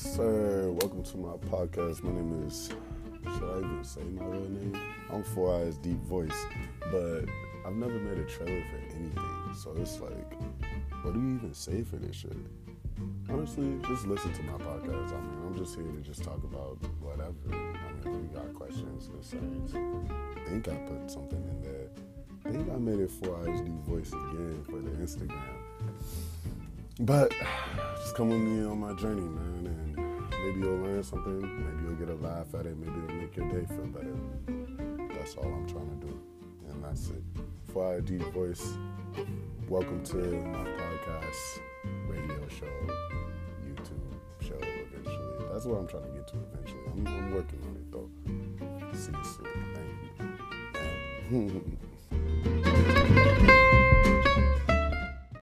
sir. Welcome to my podcast. My name is. Should I even say my real name? I'm Four Eyes Deep Voice, but I've never made a trailer for anything. So it's like, what do you even say for this shit? Honestly, just listen to my podcast. I mean, I'm just here to just talk about whatever. I mean, if you got questions, concerns, I think I put something in there. I think I made it Four Eyes Deep Voice again for the Instagram. But just come with me on my journey, man, and maybe you'll learn something. Maybe you'll get a laugh at it. Maybe it'll make your day feel better. That's all I'm trying to do, and that's it. For ID Voice, welcome to my podcast, radio show, YouTube show. Eventually, that's what I'm trying to get to. Eventually, I'm, I'm working on it though. See you soon. Thank you.